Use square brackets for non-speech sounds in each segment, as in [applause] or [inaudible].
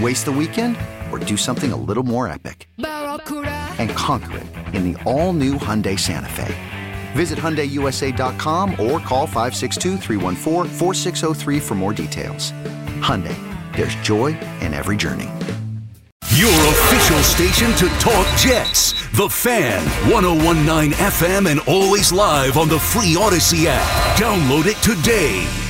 Waste the weekend or do something a little more epic? And conquer it in the all-new Hyundai Santa Fe. Visit HyundaiUSA.com or call 562 for more details. Hyundai, there's joy in every journey. Your official station to talk Jets. The Fan, 1019 FM and always live on the free Audacy app. Download it today.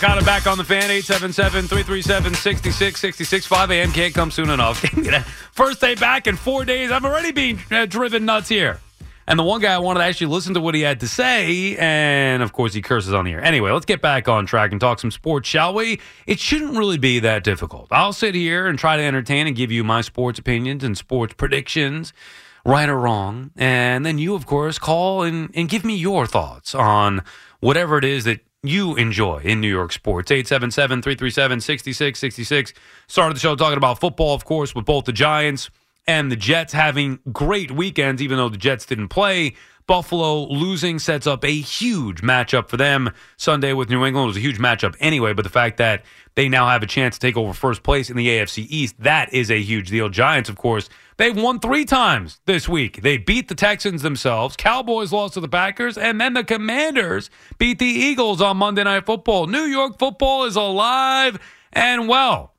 Licata back on the fan, 877-337-6666. 5 a.m. can't come soon enough. [laughs] First day back in four days. I'm already being uh, driven nuts here. And the one guy I wanted to actually listen to what he had to say, and of course he curses on the air. Anyway, let's get back on track and talk some sports, shall we? It shouldn't really be that difficult. I'll sit here and try to entertain and give you my sports opinions and sports predictions, right or wrong. And then you, of course, call and, and give me your thoughts on whatever it is that you enjoy in New York sports. 877 337 6666. Started the show talking about football, of course, with both the Giants and the Jets having great weekends, even though the Jets didn't play. Buffalo losing sets up a huge matchup for them Sunday with New England. Was a huge matchup anyway, but the fact that they now have a chance to take over first place in the AFC East, that is a huge deal. Giants, of course, They've won three times this week. They beat the Texans themselves. Cowboys lost to the Packers, and then the Commanders beat the Eagles on Monday Night Football. New York football is alive and well.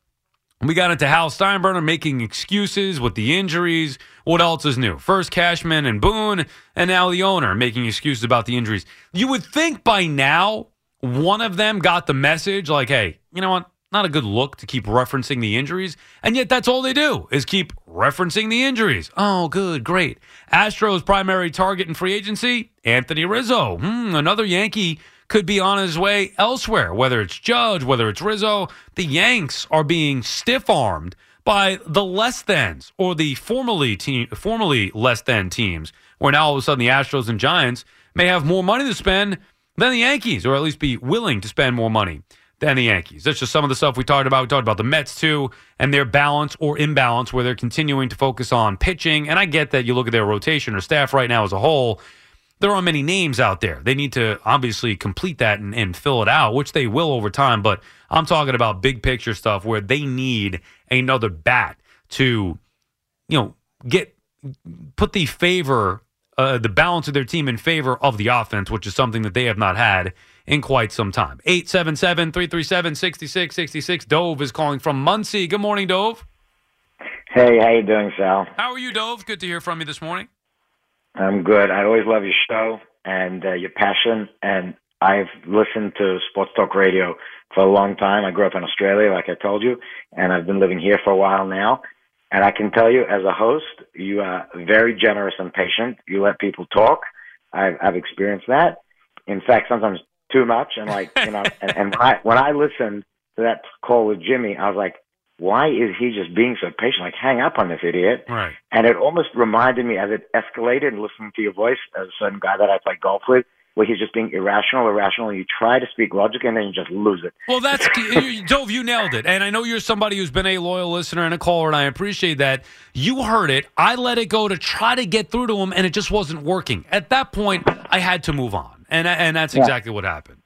We got into Hal Steinbrenner making excuses with the injuries. What else is new? First Cashman and Boone, and now the owner making excuses about the injuries. You would think by now one of them got the message like, hey, you know what? Not a good look to keep referencing the injuries, and yet that's all they do is keep referencing the injuries. Oh, good, great. Astros' primary target in free agency, Anthony Rizzo. Hmm, another Yankee could be on his way elsewhere, whether it's Judge, whether it's Rizzo. The Yanks are being stiff armed by the less thans or the formerly team, formerly less than teams, where now all of a sudden the Astros and Giants may have more money to spend than the Yankees, or at least be willing to spend more money than the Yankees. That's just some of the stuff we talked about. We talked about the Mets too and their balance or imbalance where they're continuing to focus on pitching. And I get that you look at their rotation or staff right now as a whole, there aren't many names out there. They need to obviously complete that and, and fill it out, which they will over time. But I'm talking about big picture stuff where they need another bat to, you know, get put the favor, uh, the balance of their team in favor of the offense, which is something that they have not had in quite some time. 877 337 6666. Dove is calling from Monsey. Good morning, Dove. Hey, how you doing, Sal? How are you, Dove? Good to hear from you this morning. I'm good. I always love your show and uh, your passion. And I've listened to Sports Talk Radio for a long time. I grew up in Australia, like I told you, and I've been living here for a while now. And I can tell you, as a host, you are very generous and patient. You let people talk. I've, I've experienced that. In fact, sometimes too much, and like you know, and, and when I when I listened to that call with Jimmy, I was like, why is he just being so patient? Like, hang up on this idiot. Right. And it almost reminded me as it escalated and listening to your voice as a certain guy that I play golf with, where he's just being irrational, irrational, and you try to speak logic and then you just lose it. Well, that's Dove. You nailed it, and I know you're somebody who's been a loyal listener and a caller, and I appreciate that. You heard it. I let it go to try to get through to him, and it just wasn't working. At that point, I had to move on, and and that's exactly yeah. what happened.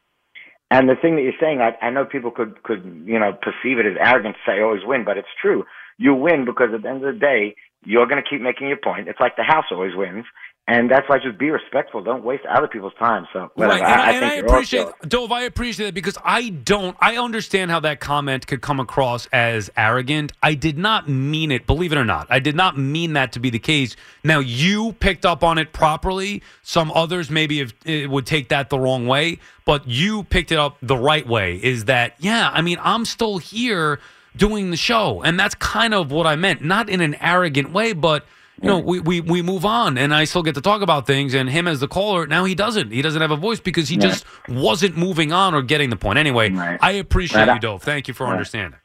And the thing that you're saying, I, I know people could could you know perceive it as arrogant to say oh, I always win, but it's true. You win because at the end of the day, you're going to keep making your point. It's like the house always wins. And that's why just be respectful. Don't waste other people's time. So whatever. Right, and I, I, and think I appreciate also- Dove. I appreciate that because I don't. I understand how that comment could come across as arrogant. I did not mean it. Believe it or not, I did not mean that to be the case. Now you picked up on it properly. Some others maybe have, it would take that the wrong way, but you picked it up the right way. Is that yeah? I mean, I'm still here doing the show, and that's kind of what I meant. Not in an arrogant way, but you know, we, we, we move on and I still get to talk about things. And him as the caller, now he doesn't. He doesn't have a voice because he just wasn't moving on or getting the point. Anyway, Right. I appreciate Right. you, Dove. Thank you for understanding.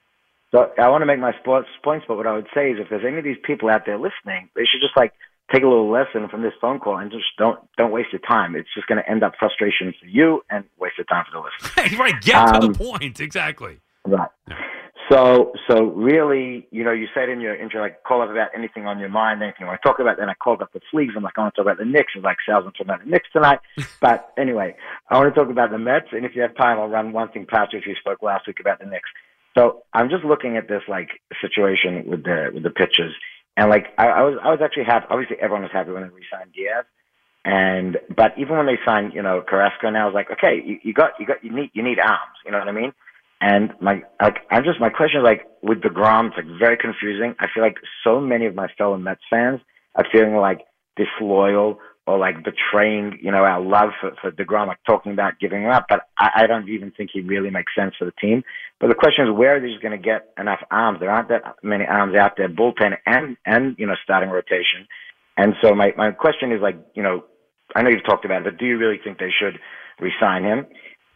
So I want to make my sports points, but what I would say is if there's any of these people out there listening, they should just like take a little lesson from this phone call and just don't don't waste your time. It's just going to end up frustration for you and waste of time for the listener. [laughs] right. Get to Um, the point. Exactly. Right. So, so really, you know, you said in your intro, like, call up about anything on your mind, anything you want to talk about. Then I called up the Fleegs. I'm like, I want to talk about the Knicks. It's like, sales and talk about the Knicks tonight. [laughs] but anyway, I want to talk about the Mets. And if you have time, I'll run one thing past you if you spoke last week about the Knicks. So I'm just looking at this like situation with the with the pitchers, and like I, I was I was actually happy. Obviously, everyone was happy when they re-signed Diaz, and but even when they signed, you know, Carrasco, now I was like, okay, you, you got you got you need you need arms. You know what I mean? And my, like, I'm just, my question is like, with DeGrom, it's like very confusing. I feel like so many of my fellow Mets fans are feeling like disloyal or like betraying, you know, our love for, for DeGrom, like talking about giving him up. But I, I don't even think he really makes sense for the team. But the question is, where are they going to get enough arms? There aren't that many arms out there, bullpen and, and, you know, starting rotation. And so my, my question is like, you know, I know you've talked about it, but do you really think they should resign him?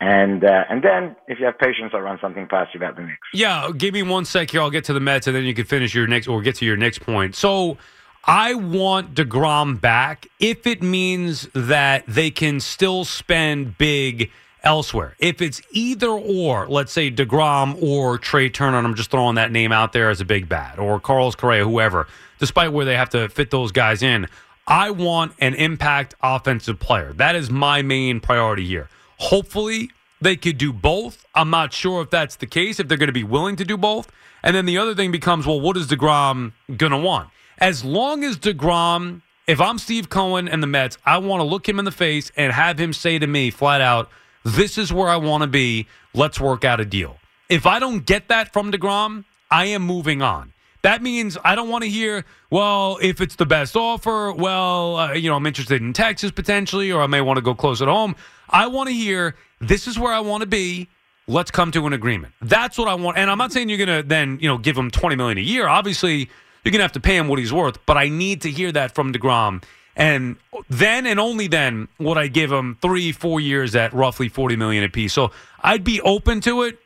And uh, and then, if you have patience, I'll run something past you about the Knicks. Yeah, give me one sec here. I'll get to the Mets, and then you can finish your next or get to your next point. So, I want Degrom back if it means that they can still spend big elsewhere. If it's either or, let's say Degrom or Trea Turner, and I'm just throwing that name out there as a big bat, or Carlos Correa, whoever. Despite where they have to fit those guys in, I want an impact offensive player. That is my main priority here. Hopefully, they could do both. I'm not sure if that's the case, if they're going to be willing to do both. And then the other thing becomes, well, what is DeGrom going to want? As long as DeGrom, if I'm Steve Cohen and the Mets, I want to look him in the face and have him say to me flat out, this is where I want to be. Let's work out a deal. If I don't get that from DeGrom, I am moving on. That means I don't want to hear, well, if it's the best offer, well, uh, you know, I'm interested in Texas potentially, or I may want to go close at home. I want to hear, this is where I want to be. Let's come to an agreement. That's what I want. And I'm not saying you're going to then, you know, give him 20 million a year. Obviously, you're going to have to pay him what he's worth, but I need to hear that from DeGrom. And then and only then would I give him three, four years at roughly 40 million apiece. So I'd be open to it.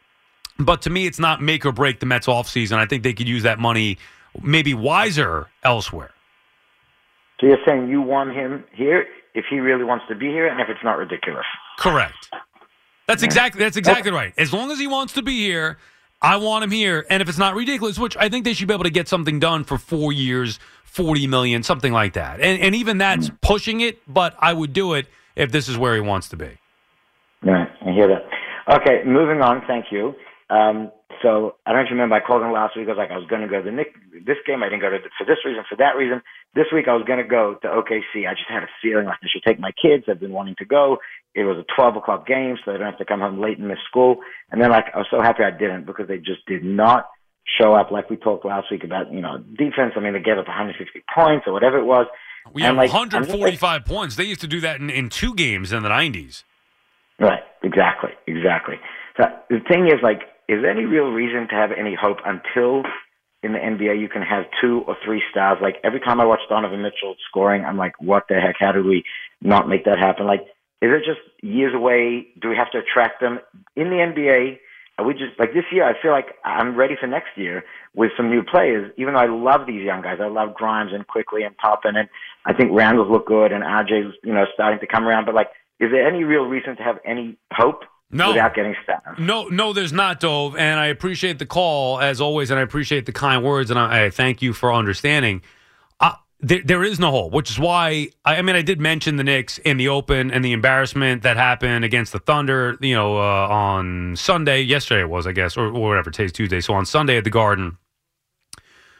But to me, it's not make or break the Mets offseason. I think they could use that money maybe wiser elsewhere. So you're saying you want him here if he really wants to be here, and if it's not ridiculous. Correct. That's exactly that's exactly right. As long as he wants to be here, I want him here. And if it's not ridiculous, which I think they should be able to get something done for four years, forty million, something like that. And and even that's pushing it, but I would do it if this is where he wants to be. Right, I hear that. Okay, moving on. Thank you. Um, so I don't remember, I called him last week. I was like, I was going to go to the Nick this game. I didn't go to for this reason, for that reason. This week I was going to go to OKC. I just had a feeling like I should take my kids. I've been wanting to go. It was a 12 o'clock game, so they don't have to come home late and miss school. And then like I was so happy I didn't because they just did not show up like we talked last week about you know defense. I mean, they gave up 150 points or whatever it was. We And, have like, I'm 145 points. They used to do that in, in two games in the 90s. Right, exactly, exactly. So the thing is, like, is there any real reason to have any hope until in the NBA you can have two or three stars? Like every time I watch Donovan Mitchell scoring, I'm like, what the heck? How did we not make that happen? Like, is it just years away? Do we have to attract them in the NBA? Are we just like this year? I feel like I'm ready for next year with some new players. Even though I love these young guys, I love Grimes and Quickley and Toppin, and I think Randle's look good and RJ's you know starting to come around. But like, is there any real reason to have any hope No. without getting stars? No, no, there's not, Dove. And I appreciate the call as always, and I appreciate the kind words, and I, I thank you for understanding. I, there, there is no hole, which is why I, I mean I did mention the Knicks in the Open and the embarrassment that happened against the Thunder. You know, uh, on Sunday, yesterday it was, I guess, or, or whatever. Today's Tuesday, so on Sunday at the Garden,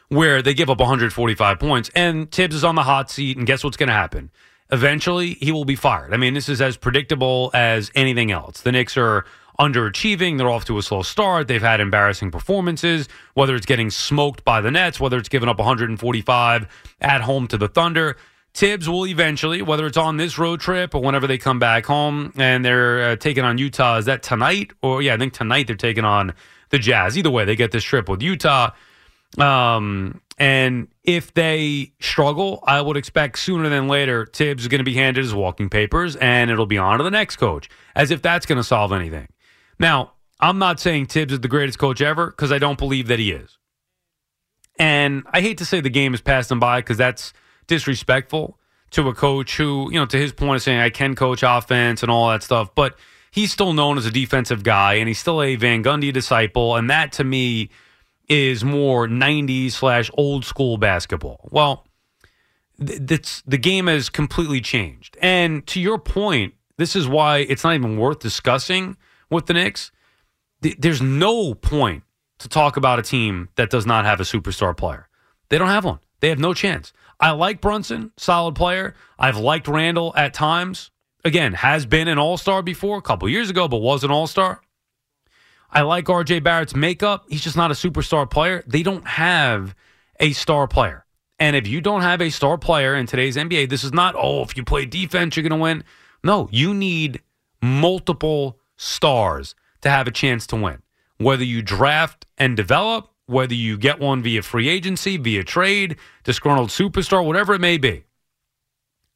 where they give up 145 points, and Thibs is on the hot seat, and guess what's going to happen? Eventually, he will be fired. I mean, this is as predictable as anything else. The Knicks are underachieving. They're off to a slow start. They've had embarrassing performances, whether it's getting smoked by the Nets, whether it's giving up 145 at home to the Thunder. Thibs will eventually, whether it's on this road trip or whenever they come back home and they're uh, taking on Utah. Is that tonight? Or, yeah, I think tonight they're taking on the Jazz. Either way, they get this trip with Utah. Um, and if they struggle, I would expect sooner than later Thibs is going to be handed his walking papers and it'll be on to the next coach, as if that's going to solve anything. Now, I'm not saying Thibs is the greatest coach ever because I don't believe that he is. And I hate to say the game passed him by because that's disrespectful to a coach who, you know, to his point of saying I can coach offense and all that stuff, but he's still known as a defensive guy and he's still a Van Gundy disciple. And that to me is more 90s slash old school basketball. Well, th- the game has completely changed. And to your point, this is why it's not even worth discussing with the Knicks. Th- there's no point to talk about a team that does not have a superstar player. They don't have one. They have no chance. I like Brunson, solid player. I've liked Randle at times. Again, has been an all star before, a couple years ago, but was an all star. I like RJ Barrett's makeup. He's just not a superstar player. They don't have a star player. And if you don't have a star player in today's NBA, this is not, oh, if you play defense, you're going to win. No, you need multiple stars to have a chance to win. Whether you draft and develop, whether you get one via free agency, via trade, disgruntled superstar, whatever it may be.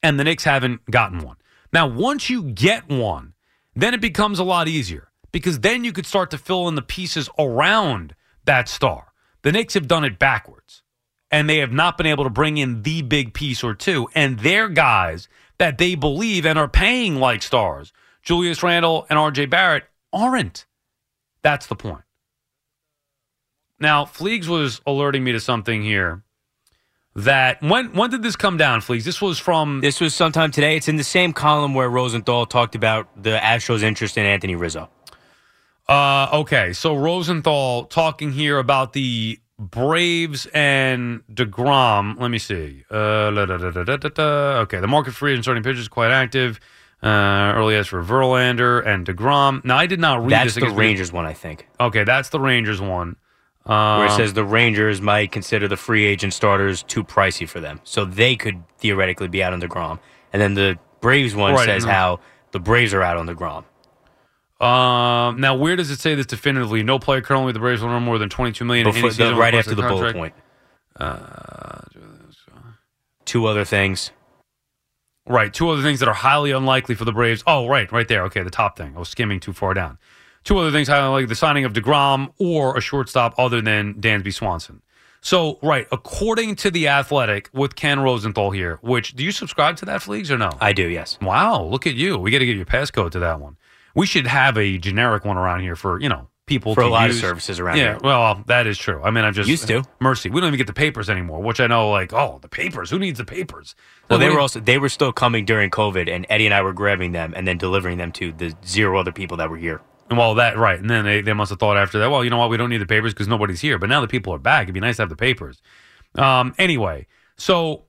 And the Knicks haven't gotten one. Now, once you get one, then it becomes a lot easier because then you could start to fill in the pieces around that star. The Knicks have done it backwards, and they have not been able to bring in the big piece or two. And their guys that they believe and are paying like stars, Julius Randle and RJ Barrett, aren't. That's the point. Now, Fleegs was alerting me to something here that when when did this come down, Fleegs? This was from This was sometime today. It's in the same column where Rosenthal talked about the Astros' interest in Anthony Rizzo. Uh, okay, so Rosenthal talking here about the Braves and Degrom. Let me see. Uh, da, da, da, okay, the market for and starting pitchers is quite active. Uh, early as for Verlander and Degrom. Now, I did not read That's this. the Rangers one, I think. Okay, that's the Rangers one. Um, where it says the Rangers might consider the free agent starters too pricey for them, so they could theoretically be out on Degrom. And then the Braves one Right, says how the Braves are out on Degrom. Um, now, where does it say this definitively? No player currently with the Braves will earn more than twenty-two million in Before, the, right after the a bullet point. Two other things. Right. Two other things that are highly unlikely for the Braves. Oh, right, right there. Okay, the top thing. I was skimming too far down. Two other things highly unlikely: the signing of Degrom or a shortstop other than Dansby Swanson. So, right, according to the Athletic, with Ken Rosenthal here, which do you subscribe to that, Fleegs, or no? I do, yes. Wow, look at you. We got to get your passcode to that one. We should have a generic one around here for, you know, people For to a lot of services around yeah, here. well, that is true. I mean, I've just Used to. Mercy. We don't even get the papers anymore, which I know like, oh, the papers. Who needs the papers? Well, they were also they were still coming during COVID, and Eddie and I were grabbing them and then delivering them to the zero other people that were here. And Well, that right, and then they, they must have thought after that. Well, you know what? We don't need the papers because nobody's here. But now that people are back, it'd be nice to have the papers. Um, anyway, so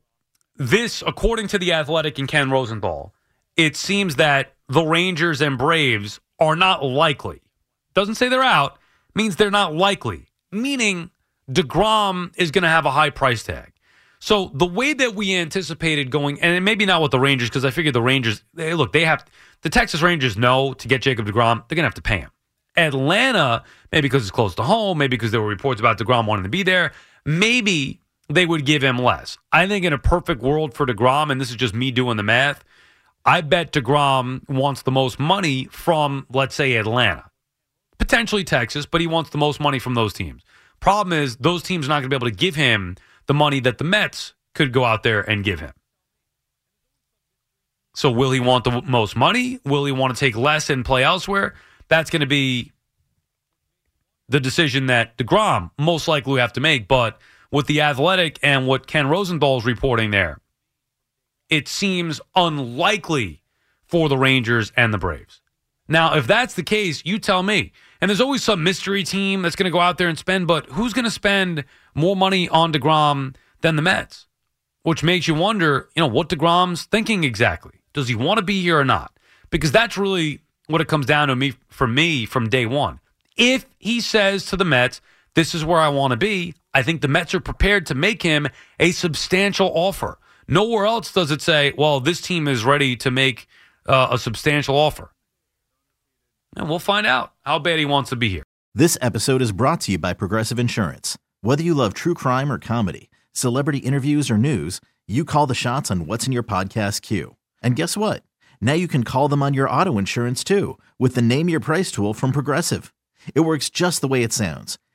this, according to the Athletic and Ken Rosenthal, it seems that the Rangers and Braves are not likely. Doesn't say they're out. Means they're not likely. Meaning Degrom is going to have a high price tag. So the way that we anticipated going, and maybe not with the Rangers, because I figured the Rangers, they, look, they have the Texas Rangers know to get Jacob Degrom, they're gonna have to pay him. Atlanta, maybe because it's close to home, maybe because there were reports about Degrom wanting to be there, maybe they would give him less. I think in a perfect world for Degrom, and this is just me doing the math, I bet Degrom wants the most money from, let's say, Atlanta, potentially Texas, but he wants the most money from those teams. Problem is, those teams are not going to be able to give him the money that the Mets could go out there and give him. So, will he want the most money? Will he want to take less and play elsewhere? That's going to be the decision that DeGrom most likely will have to make. But with the Athletic and what Ken Rosenthal's reporting there, it seems unlikely for the Rangers and the Braves. Now, if that's the case, you tell me. And there's always some mystery team that's going to go out there and spend, but who's going to spend more money on DeGrom than the Mets? Which makes you wonder, you know, what DeGrom's thinking exactly. Does he want to be here or not? Because that's really what it comes down to me for me from day one. If he says to the Mets, this is where I want to be, I think the Mets are prepared to make him a substantial offer. Nowhere else does it say, well, this team is ready to make uh, a substantial offer. And we'll find out how bad he wants to be here. This episode is brought to you by Progressive Insurance. Whether you love true crime or comedy, celebrity interviews or news, you call the shots on what's in your podcast queue. And guess what? Now you can call them on your auto insurance too with the Name Your Price tool from Progressive. It works just the way it sounds.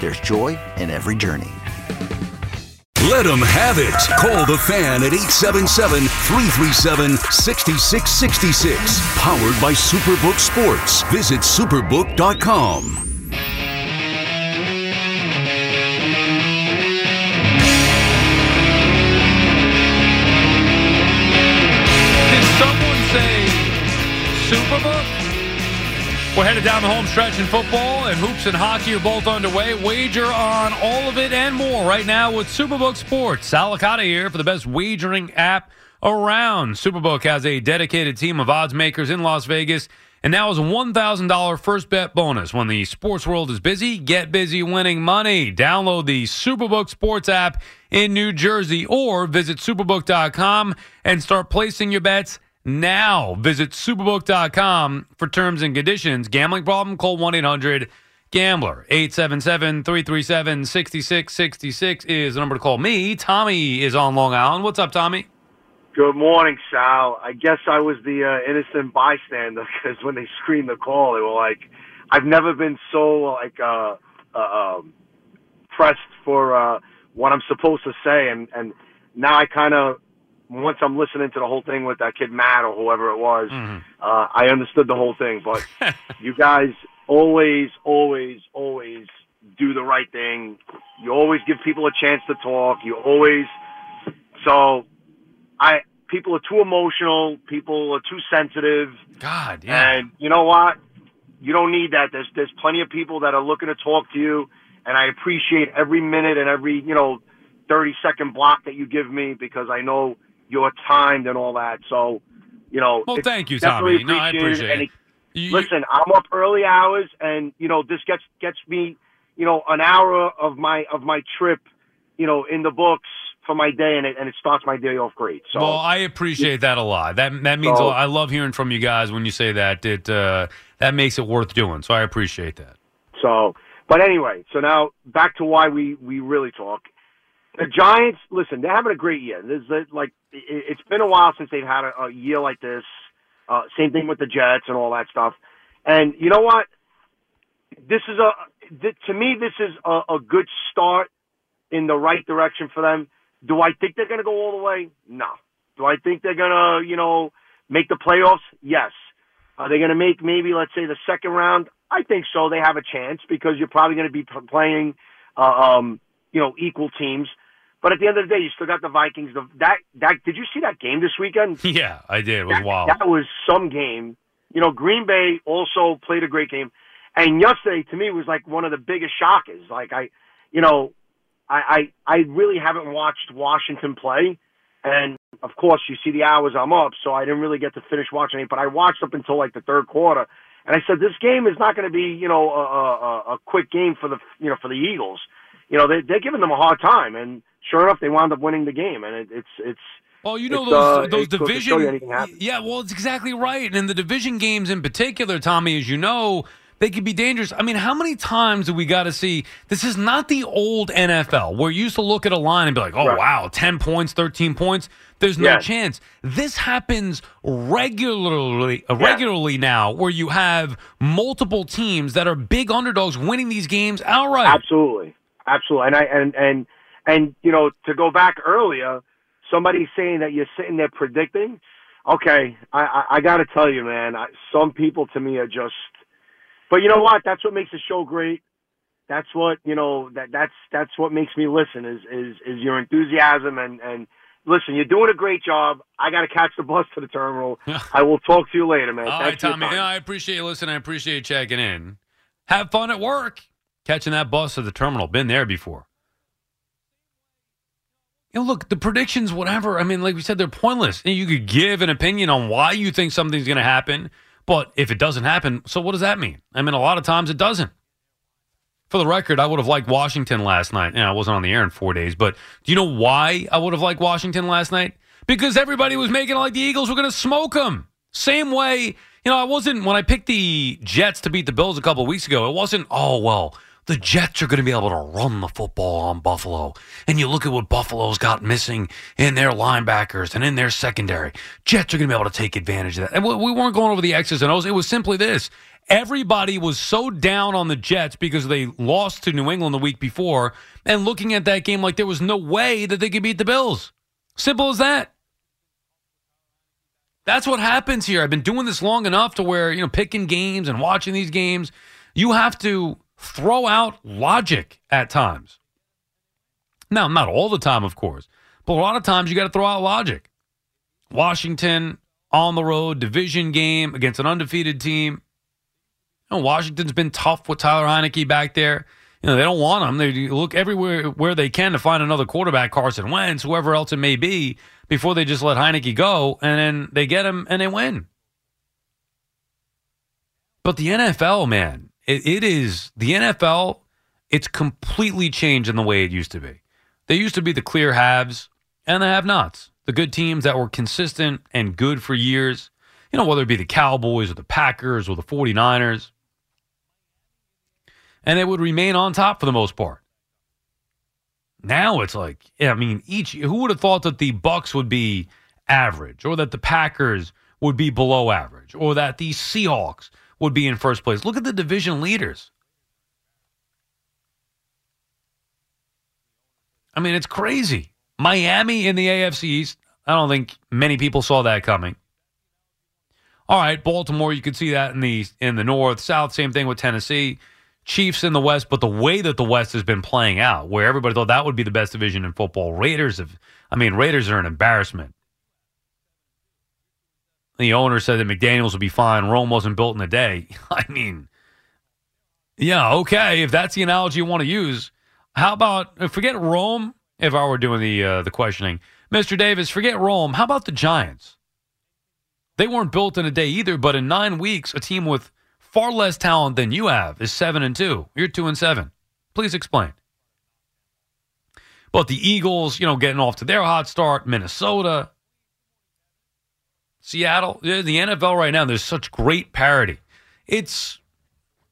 there's joy in every journey. Let them have it. Call the fan at 877 337 6666. Powered by Superbook Sports. Visit superbook.com. Did someone say Superbook? We're headed down the home stretch in football, and hoops and hockey are both underway. Wager on all of it and more right now with Superbook Sports. Sal Licata here for the best wagering app around. Superbook has a dedicated team of odds makers in Las Vegas, and now is a $1,000 first bet bonus. When the sports world is busy, get busy winning money. Download the Superbook Sports app in New Jersey or visit superbook.com and start placing your bets now. Visit superbook.com for terms and conditions. Gambling problem? Call 1 800 Gambler. 877 337 6666 is the number to call me. Tommy is on Long Island. What's up, Tommy? Good morning, Sal. I guess I was the uh, innocent bystander because when they screened the call, they were like, "I've never been so like uh, uh, um, pressed for uh, what I'm supposed to say," and and now I kind of once I'm listening to the whole thing with that kid Matt or whoever it was, uh, I understood the whole thing. But [laughs] you guys always, always, always do the right thing. You always give people a chance to talk. You always so I people are too emotional. People are too sensitive. God, yeah. And you know what? You don't need that. There's there's plenty of people that are looking to talk to you, and I appreciate every minute and every you know thirty second block that you give me because I know you're timed and all that. So you know. Well, thank you, Tommy. No, I appreciate and it. You- Listen, I'm up early hours, and you know this gets gets me, you know, an hour of my of my trip, you know, in the books for my day, and it and it starts my day off great. So well, I appreciate that a lot. That that means a lot. I love hearing from you guys when you say that. It uh, that makes it worth doing. So I appreciate that. So, but anyway, so now back to why we we really talk. The Giants, listen, they're having a great year. There's a, like it, it's been a while since they've had a, a year like this. Uh, same thing with the Jets and all that stuff. And you know what? This is a th- to me this is a, a good start in the right direction for them. Do I think they're going to go all the way? No. Do I think they're going to you know make the playoffs? Yes. Are they going to make maybe let's say the second round? I think so. They have a chance because you're probably going to be playing, uh, um, you know, equal teams. But at the end of the day, you still got the Vikings. The, that that did you see that game this weekend? [laughs] Yeah, I did. It was that, wild. That was some game. You know, Green Bay also played a great game, and yesterday to me was like one of the biggest shockers. Like I, you know, I I, I really haven't watched Washington play, and of course you see the hours I'm up, so I didn't really get to finish watching it. But I watched up until like the third quarter, and I said this game is not going to be you know a, a, a quick game for the you know for the Eagles. You know they they're giving them a hard time, and sure enough they wound up winning the game, and it, it's it's Well, you know It's, those uh, those it goes to show division. Yeah, well, it's exactly right. And in the division games in particular, Tommy, as you know, they could be dangerous. I mean, how many times do we got to see? This is not the old NFL where you used to look at a line and be like, "Oh Right. wow, ten points, thirteen points." There's no chance. This happens regularly, uh, Yeah. regularly now, where you have multiple teams that are big underdogs winning these games outright. Absolutely, absolutely. And I and and and you know to go back earlier, somebody saying that you're sitting there predicting. Okay, I I, I got to tell you, man. I, some people to me are just. But you know what? That's what makes the show great. That's what you know. That that's that's what makes me listen. Is is is your enthusiasm and and listen. You're doing a great job. I got to catch the bus to the terminal. [laughs] I will talk to you later, man. All right, Tommy. I appreciate you listening. I appreciate you checking in. Have fun at work. Catching that bus to the terminal. Been there before. You know, look, the predictions, whatever. I mean, like we said, they're pointless. You could give an opinion on why you think something's going to happen, but if it doesn't happen, so what does that mean? I mean, a lot of times it doesn't. For the record, I would have liked Washington last night. Know, I wasn't on the air in four days, but do you know why I would have liked Washington last night? Because everybody was making like the Eagles were going to smoke them. Same way, you know, I wasn't, when I picked the Jets to beat the Bills a couple weeks ago, it wasn't, oh, well, the Jets are going to be able to run the football on Buffalo. And you look at what Buffalo's got missing in their linebackers and in their secondary. Jets are going to be able to take advantage of that. And we we weren't going over the X's and O's. It was simply this. Everybody was so down on the Jets because they lost to New England the week before and looking at that game like there was no way that they could beat the Bills. Simple as that. That's what happens here. I've been doing this long enough to where, you know, picking games and watching these games, you have to throw out logic at times. Now, not all the time, of course, but a lot of times you got to throw out logic. Washington on the road, division game against an undefeated team. You know, Washington's been tough with Tyler Heinicke back there. You know, they don't want him. They look everywhere where they can to find another quarterback, Carson Wentz, whoever else it may be, before they just let Heinicke go, and then they get him and they win. But the NFL, man, it, it is the NFL. It's completely changed in the way it used to be. They used to be the clear haves and the have-nots, the good teams that were consistent and good for years. You know, whether it be the Cowboys or the Packers or the 49ers. And they would remain on top for the most part. Now it's like, I mean, each who would have thought that the Bucks would be average, or that the Packers would be below average, or that the Seahawks would be in first place? Look at the division leaders. I mean, it's crazy. Miami in the AFC East. I don't think many people saw that coming. All right, Baltimore, you could see that in the in the north, south. Same thing with Tennessee. Chiefs in the West, but the way that the West has been playing out, where everybody thought that would be the best division in football, Raiders have. I mean, Raiders are an embarrassment. The owner said that McDaniels would be fine. Rome wasn't built in a day. [laughs] I mean, yeah, okay. If that's the analogy you want to use, how about forget Rome? If I were doing the uh, the questioning, Mr. Davis, forget Rome. How about the Giants? They weren't built in a day either, but in nine weeks, a team with far less talent than you have is seven and two. You're two and seven. Please explain. But the Eagles, you know, getting off to their hot start, Minnesota, Seattle, the NFL right now, there's such great parity. It's,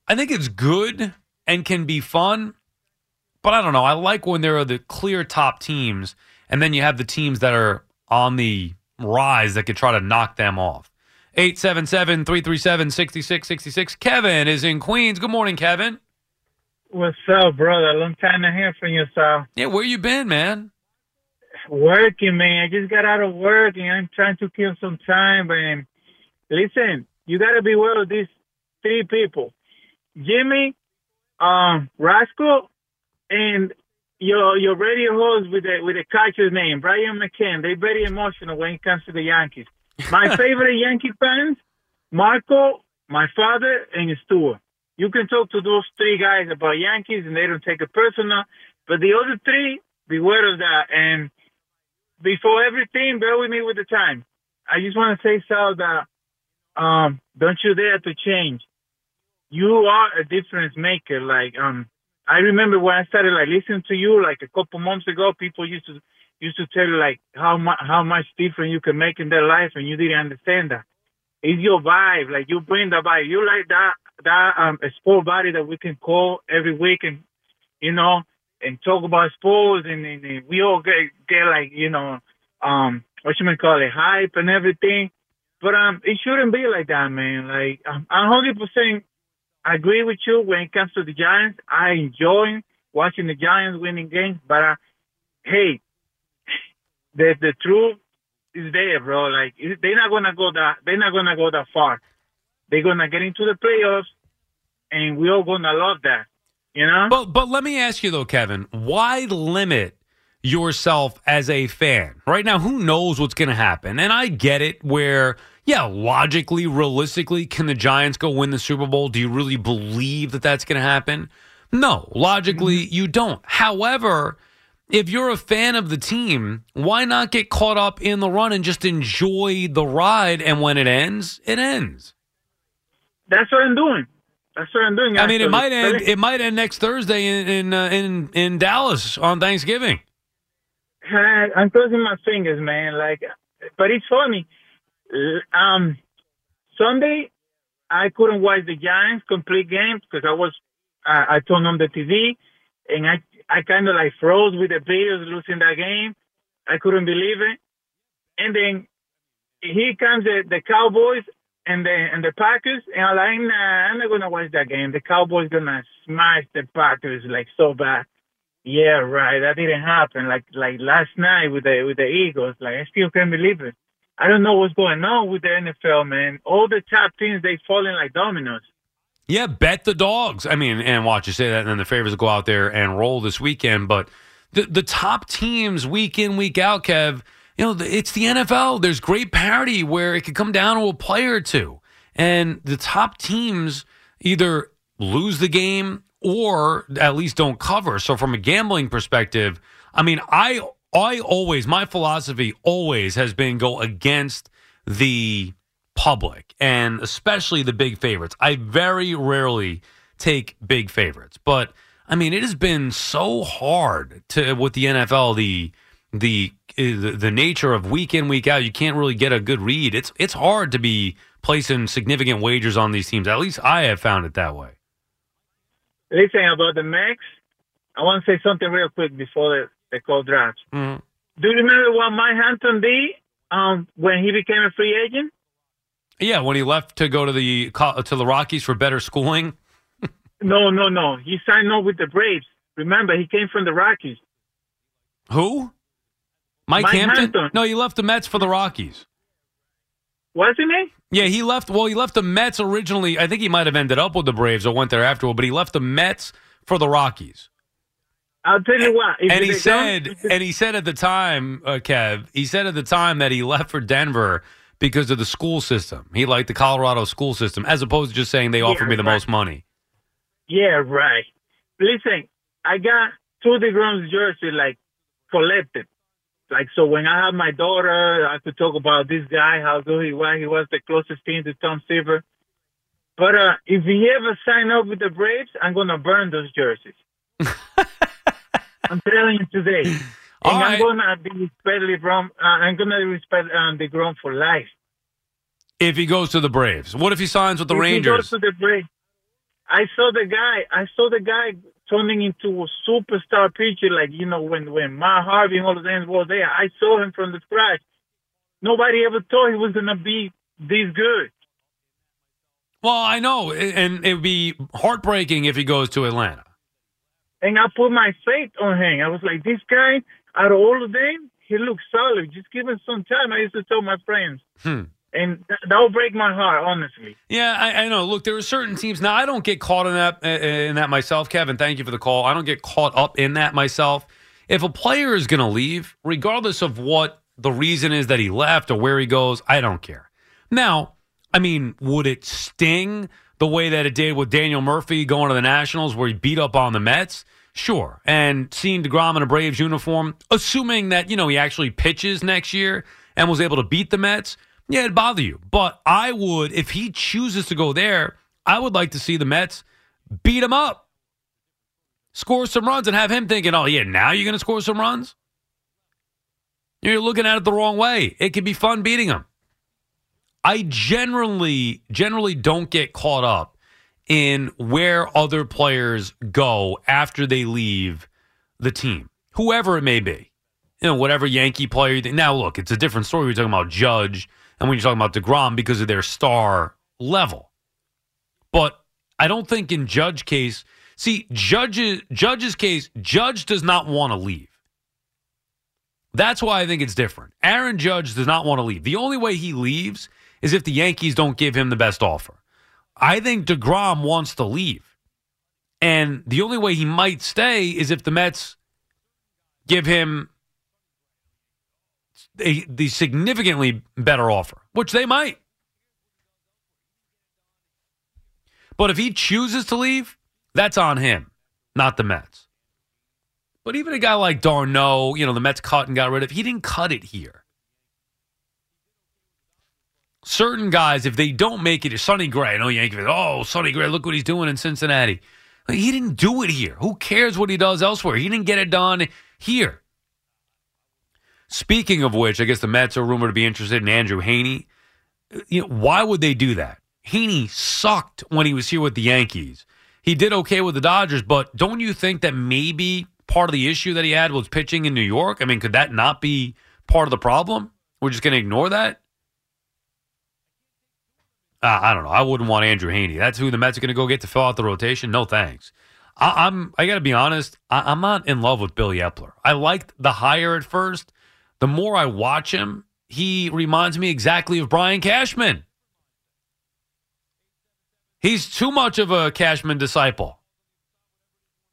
I think it's good and can be fun, but I don't know. I like when there are the clear top teams, and then you have the teams that are on the rise that could try to knock them off. 877 337 6666. Kevin is in Queens. Good morning, Kevin. What's up, brother? Long time to hear from you, Sal. Yeah, where you been, man? Working, man. I just got out of work and I'm trying to kill some time. And listen, you got to be aware of these three people: Jimmy, um, Rascal, and your your radio host with the with the catcher's name, Brian McCann. They're very emotional when it comes to the Yankees. My [laughs] favorite Yankee fans: Marco, my father, and Stuart. You can talk to those three guys about Yankees and they don't take it personal. But the other three, beware of that. And before everything, bear with me with the time. I just want to say, Sal, that um, don't you dare to change. You are a difference maker. Like um, I remember when I started like listening to you like a couple months ago, people used to used to tell you like how much how much difference you can make in their life, and you didn't understand that. It's your vibe. Like you bring the vibe. You like that that um sport body that we can call every week and you know and talk about sports and, and, and we all get get like you know um what you may call it hype and everything. But um it shouldn't be like that, man. Like um, I'm hundred percent agree with you when it comes to the Giants. I enjoy watching the Giants winning games, but uh, hey, the the truth is there, bro. Like they're not gonna go that they're not gonna go that far. They're gonna get into the playoffs, and we're all gonna love that. You know? But but let me ask you though, Kevin, why limit yourself as a fan? Right now, who knows what's going to happen? And I get it where yeah, logically, realistically, can the Giants go win the Super Bowl? Do you really believe that that's going to happen? No, logically, mm-hmm. you don't. However, if you're a fan of the team, why not get caught up in the run and just enjoy the ride? And when it ends, it ends. That's what I'm doing. That's what I'm doing. I mean, it might end. It might end next Thursday in in uh, in, in Dallas on Thanksgiving. I'm crossing my fingers, man. Like, but it's funny. Um, Sunday, I couldn't watch the Giants complete game because I was, uh, I turned on the TV, and I, I kind of like froze with the Bears losing that game. I couldn't believe it. And then here comes the, the Cowboys and the and the Packers, and I'm like, nah, I'm not gonna watch that game. The Cowboys gonna smash the Packers like so bad. Yeah, right. That didn't happen. Like like last night with the with the Eagles. Like I still can't believe it. I don't know what's going on with the NFL, man. All the top teams they falling like dominoes. Yeah, bet the dogs. I mean, and watch you say that, and then the favors go out there and roll this weekend. But the the top teams week in week out, Kev. You know, it's the NFL. There's great parity where it could come down to a player or two, and the top teams either lose the game or at least don't cover. So, from a gambling perspective, I mean, I I always my philosophy always has been go against the public and especially the big favorites. I very rarely take big favorites, but I mean, it has been so hard to with the NFL the the the, nature of week in week out. You can't really get a good read. It's it's hard to be placing significant wagers on these teams. At least I have found it that way. Listen about the Max. I want to say something real quick before the, the call drops. Mhm. Do you remember what Mike Hampton did um, when he became a free agent? Yeah, when he left to go to the to the Rockies for better schooling. [laughs] No, no, no. He signed on with the Braves. Remember, he came from the Rockies. Who? Mike, Mike Hampton? Hampton. No, he left the Mets for the Rockies. Wasn't he? Yeah, he left. Well, he left the Mets originally. I think he might have ended up with the Braves or went there afterward, but he left the Mets for the Rockies. I'll tell you what. and he said, and he said at the time, uh, Kev, he said at the time that he left for Denver because of the school system. He liked the Colorado school system, as opposed to just saying they offered me the right. most money. Yeah, right. Listen, I got two DeGrom's jersey like collected. Like so, when I have my daughter, I could talk about this guy, how good he was. He was the closest thing to Tom Seaver. But uh, if he ever sign up with the Braves, I'm gonna burn those jerseys. [laughs] I'm telling you today. And All I'm gonna be respect LeBron. Uh, I'm gonna respect um, DeGrom for life. If he goes to the Braves, what if he signs with the If he Rangers? goes to the break, I saw the guy. I saw the guy turning into a superstar pitcher. Like you know, when when Matt Harvey and all of them was there, I saw him from the scratch. Nobody ever thought he was gonna be this good. Well, I know, and it would be heartbreaking if he goes to Atlanta. And I put my faith on him. I was like, this guy, out of all of them, he looks solid. Just give him some time. I used to tell my friends. Hmm. And th- that will break my heart, honestly. Yeah, I, I know. Look, there are certain teams. Now, I don't get caught in that in that myself, Kevin. Thank you for the call. I don't get caught up in that myself. If a player is going to leave, regardless of what the reason is that he left or where he goes, I don't care. Now, I mean, would it sting the way that it did with Daniel Murphy going to the Nationals, where he beat up on the Mets? Sure. And seeing DeGrom in a Braves uniform, assuming that, you know, he actually pitches next year and was able to beat the Mets, yeah, it'd bother you. But I would, if he chooses to go there, I would like to see the Mets beat him up, score some runs, and have him thinking, oh, yeah, now you're going to score some runs? You're looking at it the wrong way. It could be fun beating him. I generally generally don't get caught up in where other players go after they leave the team, whoever it may be. You know, whatever Yankee player. Now, look, it's a different story. We're talking about Judge and when you're talking about DeGrom because of their star level. But I don't think in Judge case, see, Judge's Judge's case, Judge does not want to leave. That's why I think it's different. Aaron Judge does not want to leave. The only way he leaves is if the Yankees don't give him the best offer. I think DeGrom wants to leave. And the only way he might stay is if the Mets give him a, the significantly better offer, which they might. But if he chooses to leave, that's on him, not the Mets. But even a guy like d'Arnaud, you know, the Mets cut and got rid of, he didn't cut it here. Certain guys, if they don't make it, Sonny Gray, I know Yankee oh, Sonny Gray, look what he's doing in Cincinnati. He didn't do it here. Who cares what he does elsewhere? He didn't get it done here. Speaking of which, I guess the Mets are rumored to be interested in Andrew Heaney. You know, why would they do that? Heaney sucked when he was here with the Yankees. He did okay with the Dodgers, but don't you think that maybe part of the issue that he had was pitching in New York? I mean, could that not be part of the problem? We're just going to ignore that? Uh, I don't know. I wouldn't want Andrew Heaney. That's who the Mets are going to go get to fill out the rotation. No thanks. I, I'm. I got to be honest. I, I'm not in love with Billy Eppler. I liked the hire at first. The more I watch him, he reminds me exactly of Brian Cashman. He's too much of a Cashman disciple.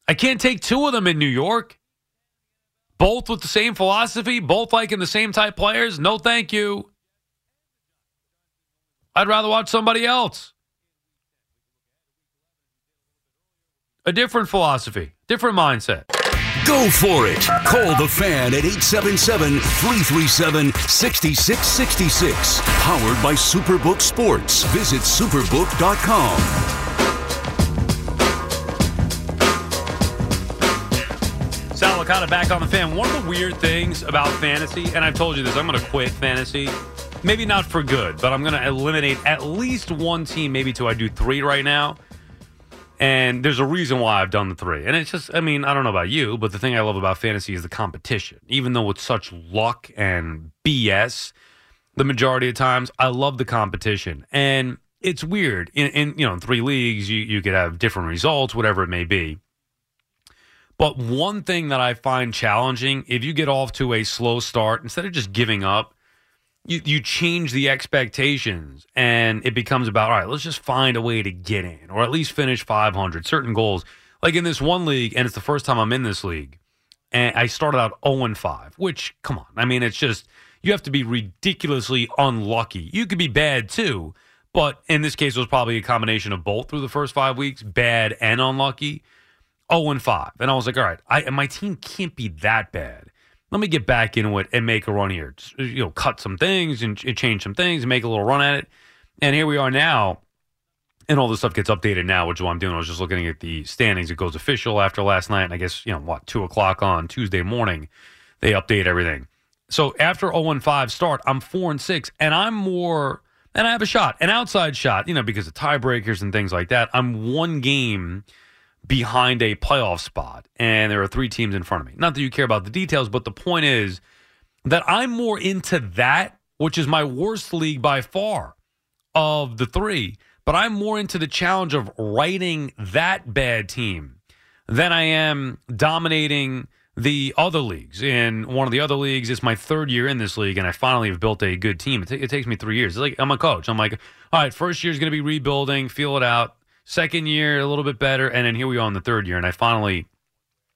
I can't take two of them in New York. Both with the same philosophy, both liking the same type players. No, thank you. I'd rather watch somebody else. A different philosophy, different mindset. Go for it. Call the fan at 877 337 6666. Powered by Superbook Sports. Visit superbook.com. Sal Licata back on the fan. One of the weird things about fantasy, and I've told you this, I'm going to quit fantasy. Maybe not for good, but I'm going to eliminate at least one team, maybe two. I do three right now. And there's a reason why I've done the three. And it's just, I mean, I don't know about you, but the thing I love about fantasy is the competition. Even though it's such luck and BS, the majority of times, I love the competition. And it's weird. In, in you know, three leagues, you, you could have different results, whatever it may be. But one thing that I find challenging, if you get off to a slow start, instead of just giving up, you, you change the expectations and it becomes about, all right, let's just find a way to get in or at least finish 500, certain goals. Like in this one league, and it's the first time I'm in this league, and I started out 0 and 5, which, come on, I mean, it's just, you have to be ridiculously unlucky. You could be bad too, but in this case, it was probably a combination of both through the first five weeks, bad and unlucky. 0 and 5. And I was like, all right, I, my team can't be that bad. Let me get back into it and make a run here. Just, you know, cut some things and ch- change some things and make a little run at it. And here we are now. And all this stuff gets updated now, which is what I'm doing. I was just looking at the standings. It goes official after last night. And I guess, you know, what, 2 o'clock on Tuesday morning, they update everything. So after 0 and 5 start, I'm 4 and 6. And I'm more, and I have a shot, an outside shot, you know, because of tiebreakers and things like that. I'm one game behind a playoff spot, and there are three teams in front of me. Not that you care about the details, but the point is that I'm more into that, which is my worst league by far of the three, but I'm more into the challenge of writing that bad team than I am dominating the other leagues. In one of the other leagues, it's my third year in this league, and I finally have built a good team. It, ta- it takes me three years. It's like I'm a coach. I'm like, all right, first year is going to be rebuilding, feel it out. Second year, a little bit better, and then here we are in the third year, and I finally,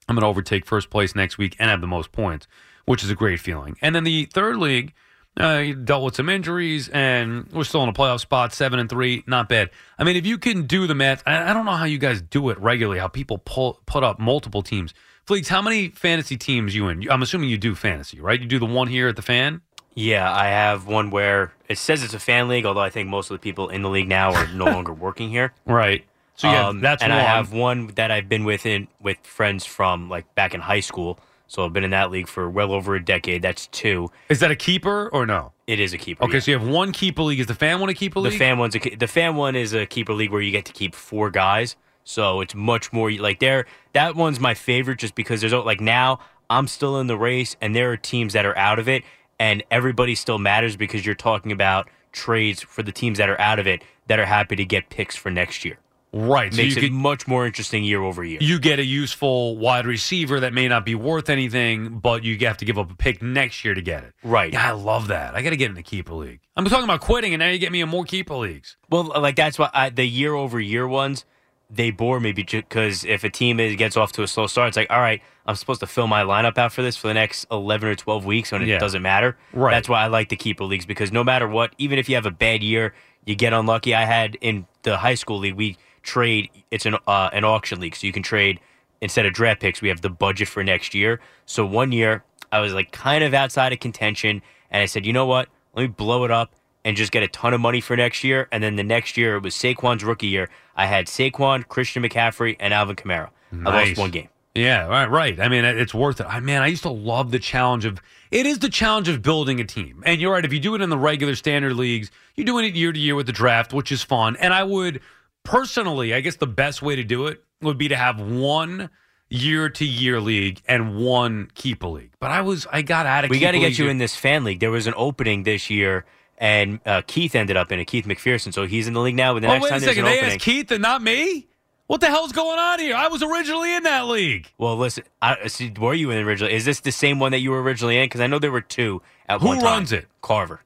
I'm going to overtake first place next week and have the most points, which is a great feeling. And then the third league, uh, dealt with some injuries, and we're still in a playoff spot, seven and three, not bad. I mean, if you can do the math, I, don't know how you guys do it regularly. How people pull put up multiple teams. Fleegs, how many fantasy teams you in? I'm assuming you do fantasy, right? You do the one here at the fan. Yeah, I have one where it says it's a fan league, although I think most of the people in the league now are no [laughs] longer working here. Right. So yeah, Um, that's and one. I have one that I've been with in with friends from like back in high school So I've been in that league for well over a decade. That's two. Is that a keeper or no? It is a keeper. Okay, yeah. so you have one keeper league. Is the fan one a keeper league? the fan one's a, the fan one is a keeper league where you get to keep four guys. So it's much more like there. That one's my favorite just because there's like now I'm still in the race and there are teams that are out of it and everybody still matters because you're talking about trades for the teams that are out of it that are happy to get picks for next year. right. So Makes you it get, much more interesting year over year. you get a useful wide receiver that may not be worth anything, but you have to give up a pick next year to get it. Right. Yeah, I love that. I got to get in a keeper league. I'm talking about quitting, and now you get me in more keeper leagues. Well, like that's why I, the year over year ones they bore me because if a team is, gets off to a slow start, it's like, all right, I'm supposed to fill my lineup out for this for the next 11 or 12 weeks when it Yeah. doesn't matter. Right. That's why I like the keeper leagues because no matter what, even if you have a bad year, you get unlucky. I had in the high school league, we trade. It's an uh, an auction league, so you can trade instead of draft picks. We have the budget for next year. So one year, I was like kind of outside of contention, and I said, you know what? Let me blow it up and just get a ton of money for next year. And then the next year, it was Saquon's rookie year. I had Saquon, Christian McCaffrey, and Alvin Kamara. I lost one game. Yeah, right, right. I mean, it's worth it. I man, I used to love the challenge of it is the challenge of building a team. And you're right, if you do it in the regular standard leagues, you're doing it year to year with the draft, which is fun. And I would personally, I guess the best way to do it would be to have one year to year league and one keeper league. But I was I got out of We got to get you in this fan league. There was an opening this year, and uh, Keith ended up in it. Keith McPherson. So he's in the league now. But the Oh, next wait a time there's an They opening, asked Keith and not me? What the hell's going on here? I was originally in that league. well, listen. I, see, were you in originally? Is this the same one that you were originally in? Because I know there were two at Who one time. Who runs it? Carver.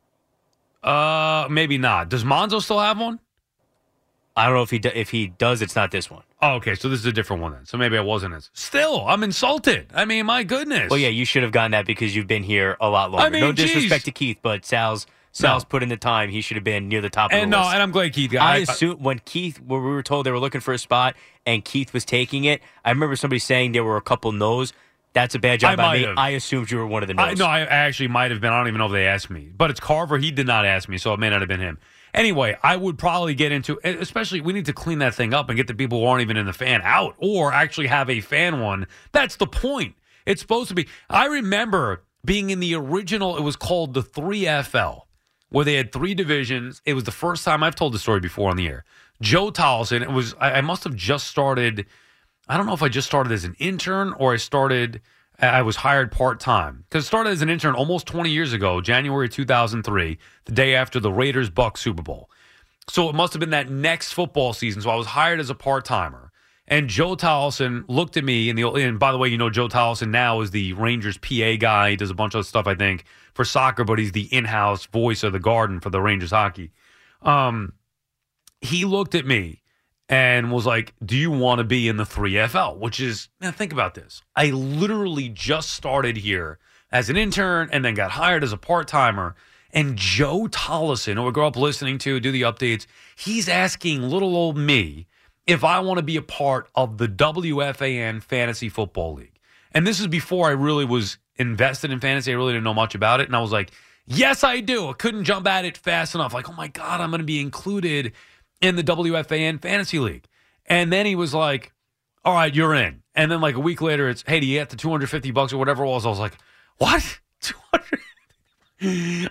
Uh, maybe not. Does Monzo still have one? I don't know if he do, if he does. It's not this one. Oh, okay. So this is a different one then. So maybe I wasn't as. Still, I'm insulted. I mean, my goodness. Well, yeah, you should have gotten that because you've been here a lot longer. I mean, no disrespect to Keith, but Sal's Sal's No. put in the time. He should have been near the top of And the no, list. and I'm glad Keith got. I I, assume when Keith, when we were told they were looking for a spot and Keith was taking it, I remember somebody saying there were a couple no's. That's a bad job I by me. have. I assumed you were one of the no's. I, no, I actually might have been. I don't even know if they asked me, but it's Carver. He did not ask me, so it may not have been him. Anyway, I would probably get into, especially we need to clean that thing up and get the people who aren't even in the fan out, or actually have a fan one. That's the point. It's supposed to be. I remember being in the original. It was called the three FL, where they had three divisions. It was the first time I've told the story before on the air. Joe Tolleson. It was. I, I must have just started. I don't know if I just started as an intern or I started, I was hired part time. Because I started as an intern almost 20 years ago, January 2003, the day after the Raiders Bucks Super Bowl. So it must have been that next football season. So I was hired as a part timer. And Joe Tolleson looked at me, and, the, and by the way, you know, Joe Tolleson now is the Rangers PA guy. He does a bunch of stuff, I think, for soccer, but he's the in house voice of the garden for the Rangers hockey. Um, he looked at me and was like, "Do you want to be in the 3FL?" Which is, now think about this. I literally just started here as an intern and then got hired as a part timer. And Joe Tolleson, who I grew up listening to, do the updates, he's asking little old me if I want to be a part of the WFAN Fantasy Football League. And this is before I really was invested in fantasy. I really didn't know much about it. And I was like, yes, I do. I couldn't jump at it fast enough. Like, oh my God, I'm going to be included in the WFAN Fantasy League. And then he was like, all right, you're in. And then like a week later, it's, hey, do you get the 250 bucks or whatever it was? I was like, what? [laughs] 200?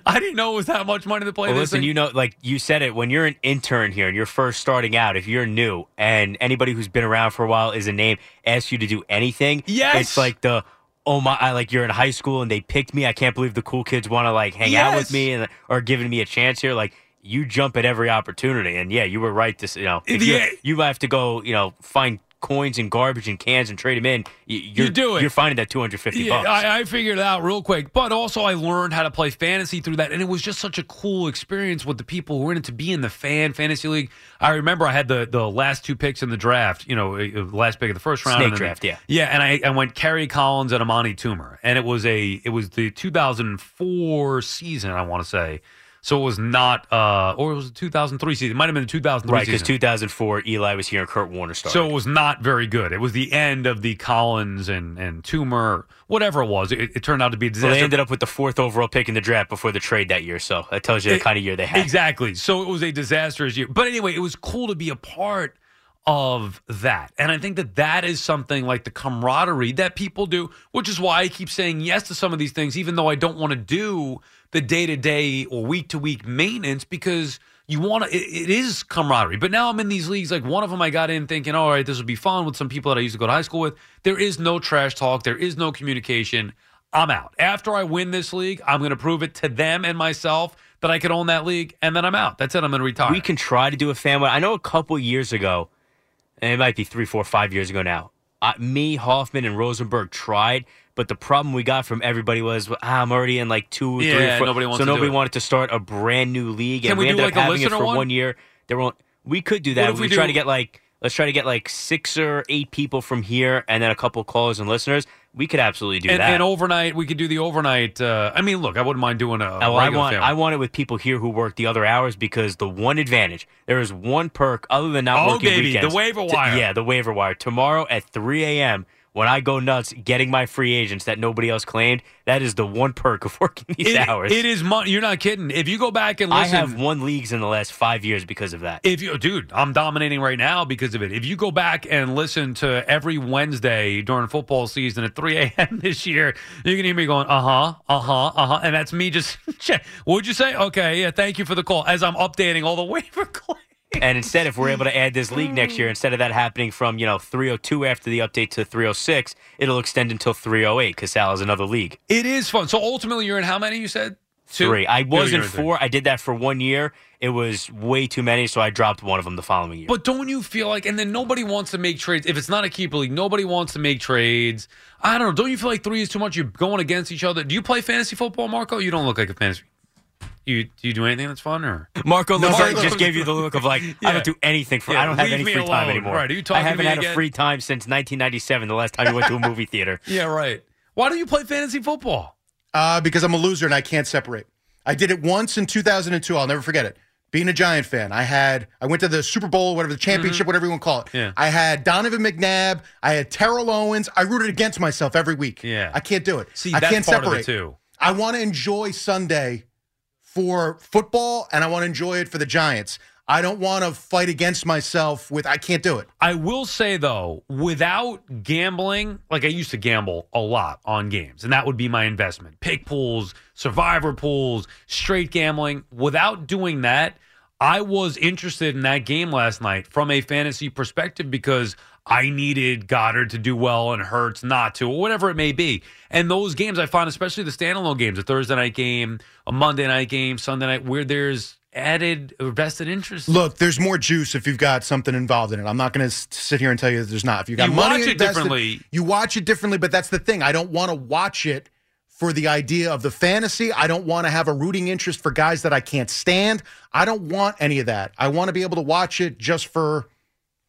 I didn't know it was that much money to play Well, this listen, thing. you know, like you said it, when you're an intern here and you're first starting out, if you're new and anybody who's been around for a while is a name, asks you to do anything, Yes. it's like the oh my, I like you're in high school and they picked me. I can't believe the cool kids want to like hang out with me and are giving me a chance here. Like you jump at every opportunity, and yeah, you were right. To s- you know, Yeah. you you have to go, you know, find coins and garbage and cans and trade them in. You, you're, do it. You're finding that 250 Yeah, bucks. I, I figured it out real quick. But also, I learned how to play fantasy through that, and it was just such a cool experience with the people who were in it to be in the fan fantasy league. I remember I had the the last two picks in the draft. You know, the last pick of the first round, Snake draft, yeah. yeah. And I, I went Kerry Collins and Amani Toomer, and it was a it was the 2004 season, I want to say. So it was not, uh, or it was the 2003 season. It might have been the 2003 right, because 2004, Eli was here and Kurt Warner started. So it was not very good. It was the end of the Collins and and Toomer, whatever it was. It, it turned out to be a disaster. they ended up with the fourth overall pick in the draft before the trade that year. So that tells you the It- kind of year they had. Exactly. So it was a disastrous year. But anyway, it was cool to be a part of that. And I think that that is something like the camaraderie that people do, which is why I keep saying yes to some of these things, even though I don't want to do the day to day or week to week maintenance because you want to, it, it is camaraderie. But now I'm in these leagues. Like one of them, I got in thinking, all right, this will be fun with some people that I used to go to high school with. There is no trash talk, there is no communication. I'm out. After I win this league, I'm going to prove it to them and myself that I could own that league, and then I'm out. That's it. I'm going to retire. We can try to do a fan. I know a couple years ago, and it might be three, four, five years ago now. Uh, me, Hoffman, and Rosenberg tried, but the problem we got from everybody was ah, I'm already in like two, three, Yeah, or four. nobody wants so nobody wanted to start a brand new league, Can and we we, ended like up having it for one? one year. There won't. We could do that. if We, we try do- to get like let's try to get like six or eight people from here, and then a couple callers and listeners. We could absolutely do and, that. and overnight, we could do the overnight. Uh, I mean, look, I wouldn't mind doing a. Oh, I want family. I want it with people here who work the other hours because the one advantage there is one perk other than not Oh, working baby, the weekends. waiver T- wire. yeah, the waiver wire tomorrow at 3 a.m. when I go nuts getting my free agents that nobody else claimed. That is the one perk of [laughs] working these It- hours. It is money. You're not kidding. If you go back and listen, I have won leagues in the last five years because of that. If you, dude, I'm dominating right now because of it. If you go back and listen to every Wednesday during football season at 3 [laughs] a.m. this year, you can hear me going, uh huh, uh huh, uh huh, and that's me just. [laughs] What'd you say? Okay, yeah, thank you for the call. As I'm updating all the waiver claims. And instead, if we're able to add this league next year, instead of that happening from you know 302 after the update to 306, it'll extend until 308 because Sal is another league. It is fun. So ultimately, you're in how many? You said Two? Three. I was you're in three. four. I did that for one year. It was way too many, so I dropped one of them the following year. But don't you feel like, and then nobody wants to make trades. If it's not a keeper league, nobody wants to make trades. I don't know. Don't you feel like three is too much? You're going against each other. Do you play fantasy football, Marco? You don't look like a fantasy. You do you do anything that's fun or? Marco looks No, like Marco- just gave you the look of like I don't do anything for. Yeah, I don't have any me free time anymore. Right, are you I talking I haven't me had again? a free time since 1997, the last time you went to a movie theater. [laughs] Yeah, right. Why do you play fantasy football? Uh, because I'm a loser and I can't separate. I did it once in 2002. I'll never forget it. Being a Giant fan, I had I went to the Super Bowl, whatever the championship, whatever you want to call it. Mm-hmm. Yeah. I had Donovan McNabb. I had Terrell Owens. I rooted against myself every week. Yeah. I can't do it. See, I that's can't part of separate. it too. I want to enjoy Sunday for football, and I want to enjoy it for the Giants. I don't want to fight against myself with. I can't do it. I will say though, without gambling, like I used to gamble a lot on games, and that would be my investment. Pick pools, survivor pools, straight gambling. Without doing that, I was interested in that game last night from a fantasy perspective because I needed Goedert to do well and Hurts not to, or whatever it may be. And those games I find, especially the standalone games, a Thursday night game, a Monday night game, Sunday night, where there's added or vested interest. Look, there's more juice if you've got something involved in it. I'm not going to sit here and tell you that there's not. If you got You money watch it invested, differently. You watch it differently, but that's the thing. I don't want to watch it for the idea of the fantasy. I don't want to have a rooting interest for guys that I can't stand. I don't want any of that. I want to be able to watch it just for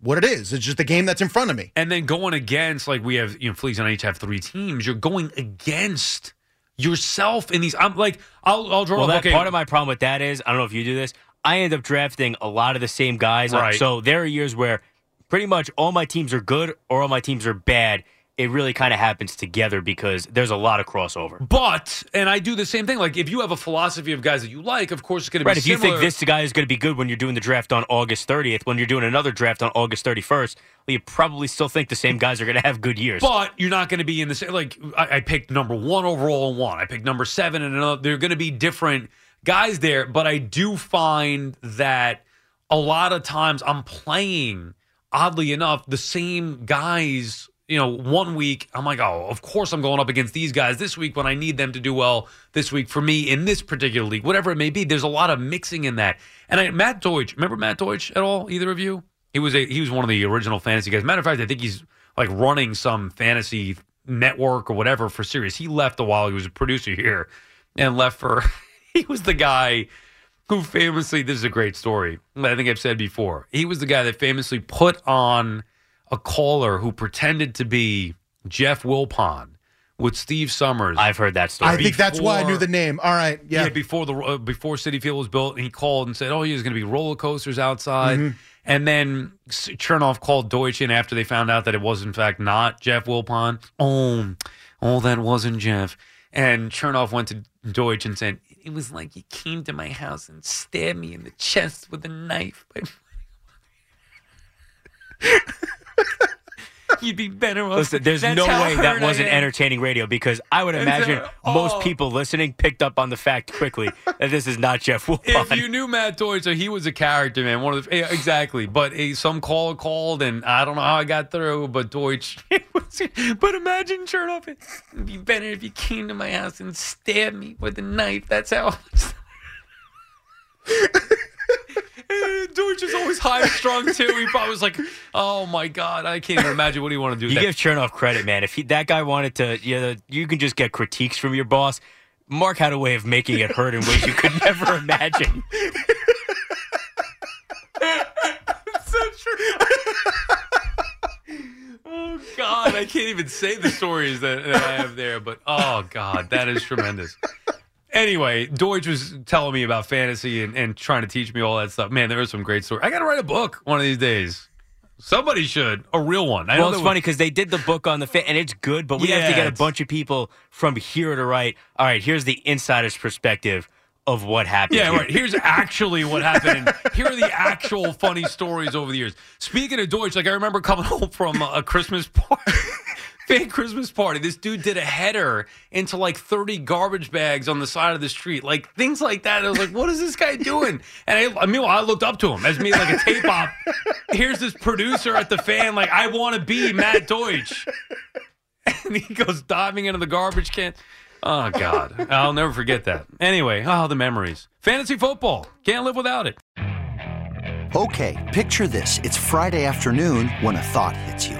what it is. It's just a game that's in front of me. And then going against, like we have, you know, Fleegs and I each have three teams. You're going against yourself in these. I'm like, I'll, I'll draw Well, up. that Okay, part of my problem with that is I don't know if you do this. I end up drafting a lot of the same guys. Right. So there are years where pretty much all my teams are good or all my teams are bad. It really kind of happens together because there's a lot of crossover. but and I do the same thing. Like if you have a philosophy of guys that you like, of course it's going to be. Right. If you think this guy is going to be good when you're doing the draft on August 30th, when you're doing another draft on August 31st, well, you probably still think the same guys are going to have good years. But you're not going to be in the same. Like I, I picked number one overall in one. I picked number seven and another. They're going to be different guys there. But I do find that a lot of times I'm playing, oddly enough, the same guys. You know, one week I'm like, oh, of course I'm going up against these guys this week when I need them to do well this week for me in this particular league, whatever it may be. There's a lot of mixing in that. And I, Matt Deutsch, remember Matt Deutsch at all? Either of you? He was a he was one of the original fantasy guys. Matter of fact, I think he's like running some fantasy network or whatever for Sirius. He left a while. He was a producer here and left for. [laughs] he was the guy who famously. This is a great story. I think I've said before. He was the guy that famously put on a caller who pretended to be Jeff Wilpon with Steve Somers. I've heard that story. I think that's why I knew the name. All right. Yeah. yeah, before the uh, before Citi Field was built, and he called and said, "Oh, there's going to be roller coasters outside." Mm-hmm. And then Chernoff called Deutsch in after they found out that it was in fact not Jeff Wilpon. Oh, oh, that wasn't Jeff. And Chernoff went to Deutsch and said, "It was like he came to my house and stabbed me in the chest with a knife." [laughs] [laughs] [laughs] You'd be better off. Listen, there's That's no how way that hurt I wasn't am. entertaining radio because I would imagine oh. most people listening picked up on the fact quickly that this is not Jeff [laughs] If you knew Matt Deutsch, so he was a character, man. One of the yeah, exactly. But some caller called, and I don't know how I got through. But Deutsch, [laughs] was, but imagine Chernoff. It'd be better if you came to my house and stabbed me with a knife. That's how. [laughs] Deutsch is always high strung too. He probably was like, "Oh my god, I can't even imagine what he want to do." You That- give Chernoff credit, man. If he, that guy wanted to, you, know, you can just get critiques from your boss. Mark had a way of making it hurt in ways you could never [laughs] imagine. so true. oh God, I can't even say the stories that, that I have there, but oh God, that is tremendous. Anyway, Deutsch was telling me about fantasy and, and trying to teach me all that stuff. Man, there are some great stories. I got to write a book one of these days. Somebody should, a real one. I know well, it's funny because they did the book on the fit, and it's good, but we have to get a bunch of people from here to write. All right, here's the insider's perspective of what happened. Yeah, here. right. Here's actually what happened. And here are the actual funny stories over the years. Speaking of Deutsch, like I remember coming home from a Christmas [laughs] party. Fake Christmas party. This dude did a header into like 30 garbage bags on the side of the street. Like things like that. I was like, what is this guy doing? And I, meanwhile, I looked up to him as me like a tape op. Here's this producer at the fan, like, I want to be Matt Deutsch. And he goes diving into the garbage can. Oh, God. I'll never forget that. Anyway, oh, the memories. Fantasy football. Can't live without it. Okay, picture this. It's Friday afternoon when a thought hits you.